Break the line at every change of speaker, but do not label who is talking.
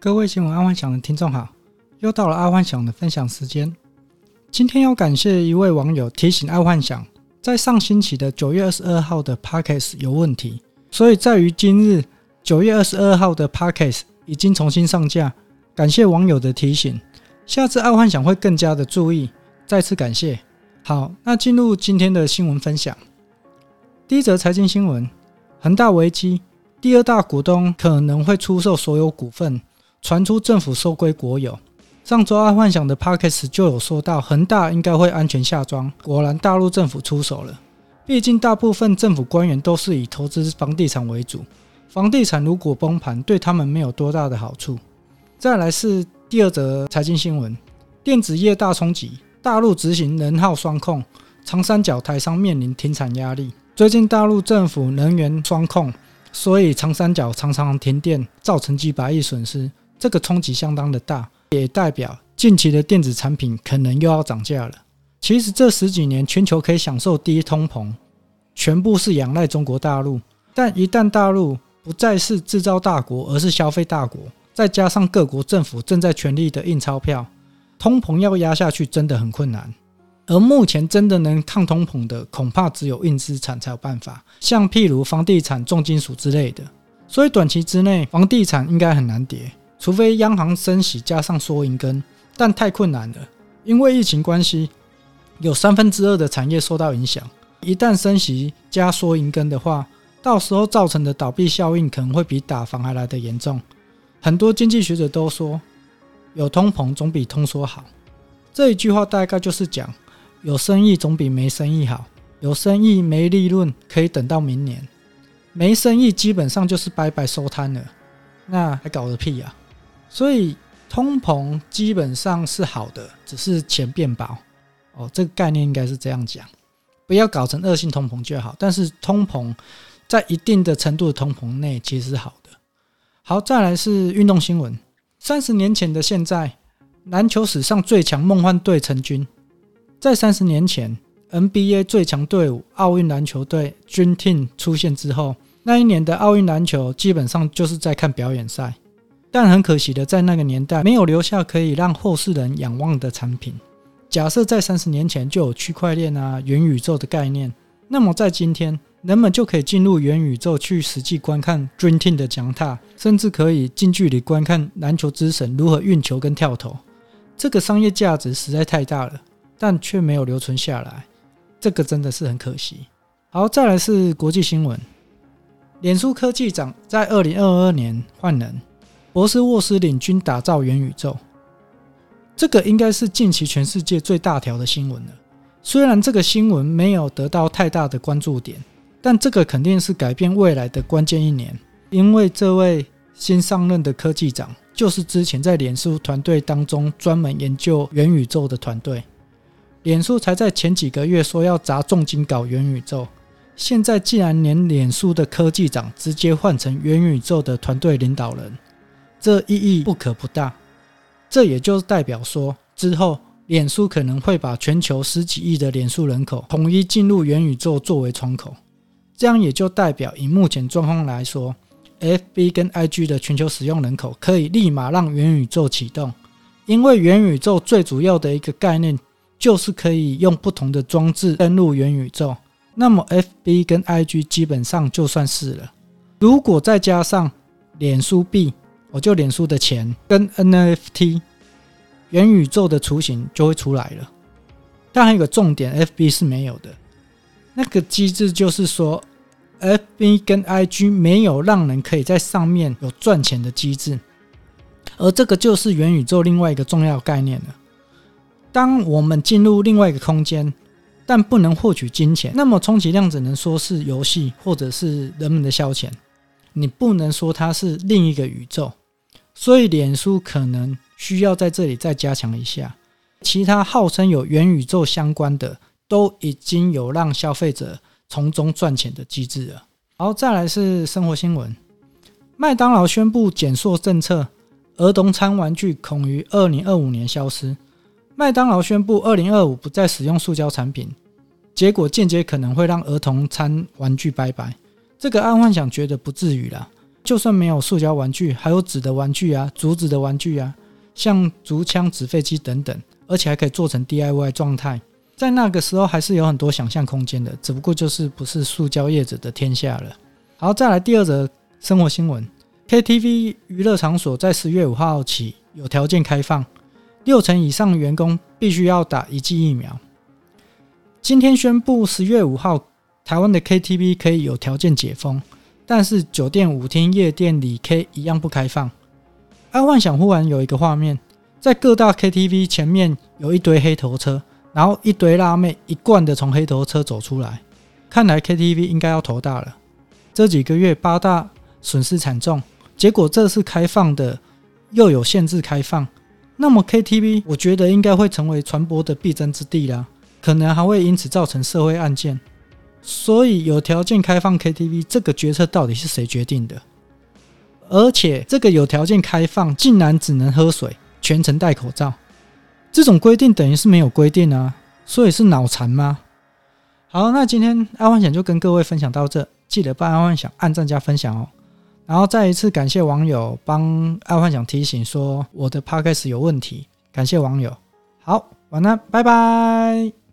各位新闻阿幻想的听众好，又到了阿幻想的分享时间。今天要感谢一位网友提醒阿幻想，在上星期的九月二十二号的 Podcast 有问题，所以在于今日九月二十二号的 Podcast 已经重新上架。感谢网友的提醒，下次阿幻想会更加的注意。再次感谢。好，那进入今天的新闻分享。第一则财经新闻：恒大危机，第二大股东可能会出售所有股份。传出政府收归国有。上周二幻想的 Podcast 就有说到，恒大应该会安全下庄。果然，大陆政府出手了。毕竟，大部分政府官员都是以投资房地产为主，房地产如果崩盘，对他们没有多大的好处。再来是第二则财经新闻：电子业大冲击，大陆执行能耗双控，长三角台商面临停产压力。最近，大陆政府能源双控，所以长三角常常停电，造成几百亿损失。这个冲击相当的大，也代表近期的电子产品可能又要涨价了。其实这十几年全球可以享受低通膨，全部是仰赖中国大陆。但一旦大陆不再是制造大国，而是消费大国，再加上各国政府正在全力的印钞票，通膨要压下去真的很困难。而目前真的能抗通膨的，恐怕只有硬资产才有办法，像譬如房地产、重金属之类的。所以短期之内，房地产应该很难跌。除非央行升息加上缩银根，但太困难了，因为疫情关系，有三分之二的产业受到影响。一旦升息加缩银根的话，到时候造成的倒闭效应可能会比打房还来得严重。很多经济学者都说，有通膨总比通缩好。这一句话大概就是讲，有生意总比没生意好。有生意没利润可以等到明年，没生意基本上就是白白收摊了。那还搞个屁呀！所以通膨基本上是好的，只是钱变薄哦。这个概念应该是这样讲，不要搞成恶性通膨就好。但是通膨在一定的程度的通膨内其实是好的。好，再来是运动新闻。三十年前的现在，篮球史上最强梦幻队成军。在三十年前，NBA 最强队伍奥运篮球队 Dream Team 出现之后，那一年的奥运篮球基本上就是在看表演赛。但很可惜的，在那个年代没有留下可以让后世人仰望的产品。假设在三十年前就有区块链啊、元宇宙的概念，那么在今天，人们就可以进入元宇宙去实际观看 Dream Team 的强大，甚至可以近距离观看篮球之神如何运球跟跳投。这个商业价值实在太大了，但却没有留存下来，这个真的是很可惜。好，再来是国际新闻，脸书科技长在二零二二年换人。博斯沃斯领军打造元宇宙，这个应该是近期全世界最大条的新闻了。虽然这个新闻没有得到太大的关注点，但这个肯定是改变未来的关键一年，因为这位新上任的科技长就是之前在脸书团队当中专门研究元宇宙的团队。脸书才在前几个月说要砸重金搞元宇宙，现在竟然连脸书的科技长直接换成元宇宙的团队领导人。这意义不可不大，这也就代表说，之后脸书可能会把全球十几亿的脸书人口统一进入元宇宙作为窗口，这样也就代表以目前状况来说，FB 跟 IG 的全球使用人口可以立马让元宇宙启动，因为元宇宙最主要的一个概念就是可以用不同的装置登录元宇宙，那么 FB 跟 IG 基本上就算是了，如果再加上脸书币。我就脸书的钱跟 NFT 元宇宙的雏形就会出来了，但还有个重点，FB 是没有的。那个机制就是说，FB 跟 IG 没有让人可以在上面有赚钱的机制，而这个就是元宇宙另外一个重要概念了。当我们进入另外一个空间，但不能获取金钱，那么充其量只能说是游戏或者是人们的消遣。你不能说它是另一个宇宙，所以脸书可能需要在这里再加强一下。其他号称有元宇宙相关的，都已经有让消费者从中赚钱的机制了。好，再来是生活新闻：麦当劳宣布减塑政策，儿童餐玩具恐于二零二五年消失。麦当劳宣布二零二五不再使用塑胶产品，结果间接可能会让儿童餐玩具拜拜。这个阿幻想觉得不至于啦，就算没有塑胶玩具，还有纸的玩具啊，竹子的玩具啊，像竹枪、纸飞机等等，而且还可以做成 DIY 状态。在那个时候，还是有很多想象空间的，只不过就是不是塑胶业者的天下了。好，再来第二则生活新闻：KTV 娱乐场所在十月五号起有条件开放，六成以上员工必须要打一剂疫苗。今天宣布，十月五号，台湾的 KTV 可以有条件解封，但是酒店、舞厅、夜店、里 K 一样不开放。爱幻想忽然有一个画面，在各大 KTV 前面有一堆黑头车，然后一堆辣妹一贯的从黑头车走出来，看来 KTV 应该要头大了。这几个月八大损失惨重，结果这次开放的又有限制开放，那么 KTV 我觉得应该会成为传播的必争之地啦。可能还会因此造成社会案件，所以有条件开放 KTV 这个决策到底是谁决定的？而且这个有条件开放竟然只能喝水，全程戴口罩，这种规定等于是没有规定啊！所以是脑残吗？好，那今天爱幻想就跟各位分享到这，记得帮爱幻想按赞加分享哦。然后再一次感谢网友帮爱幻想提醒说我的 Podcast 有问题，感谢网友。好，晚安，拜拜。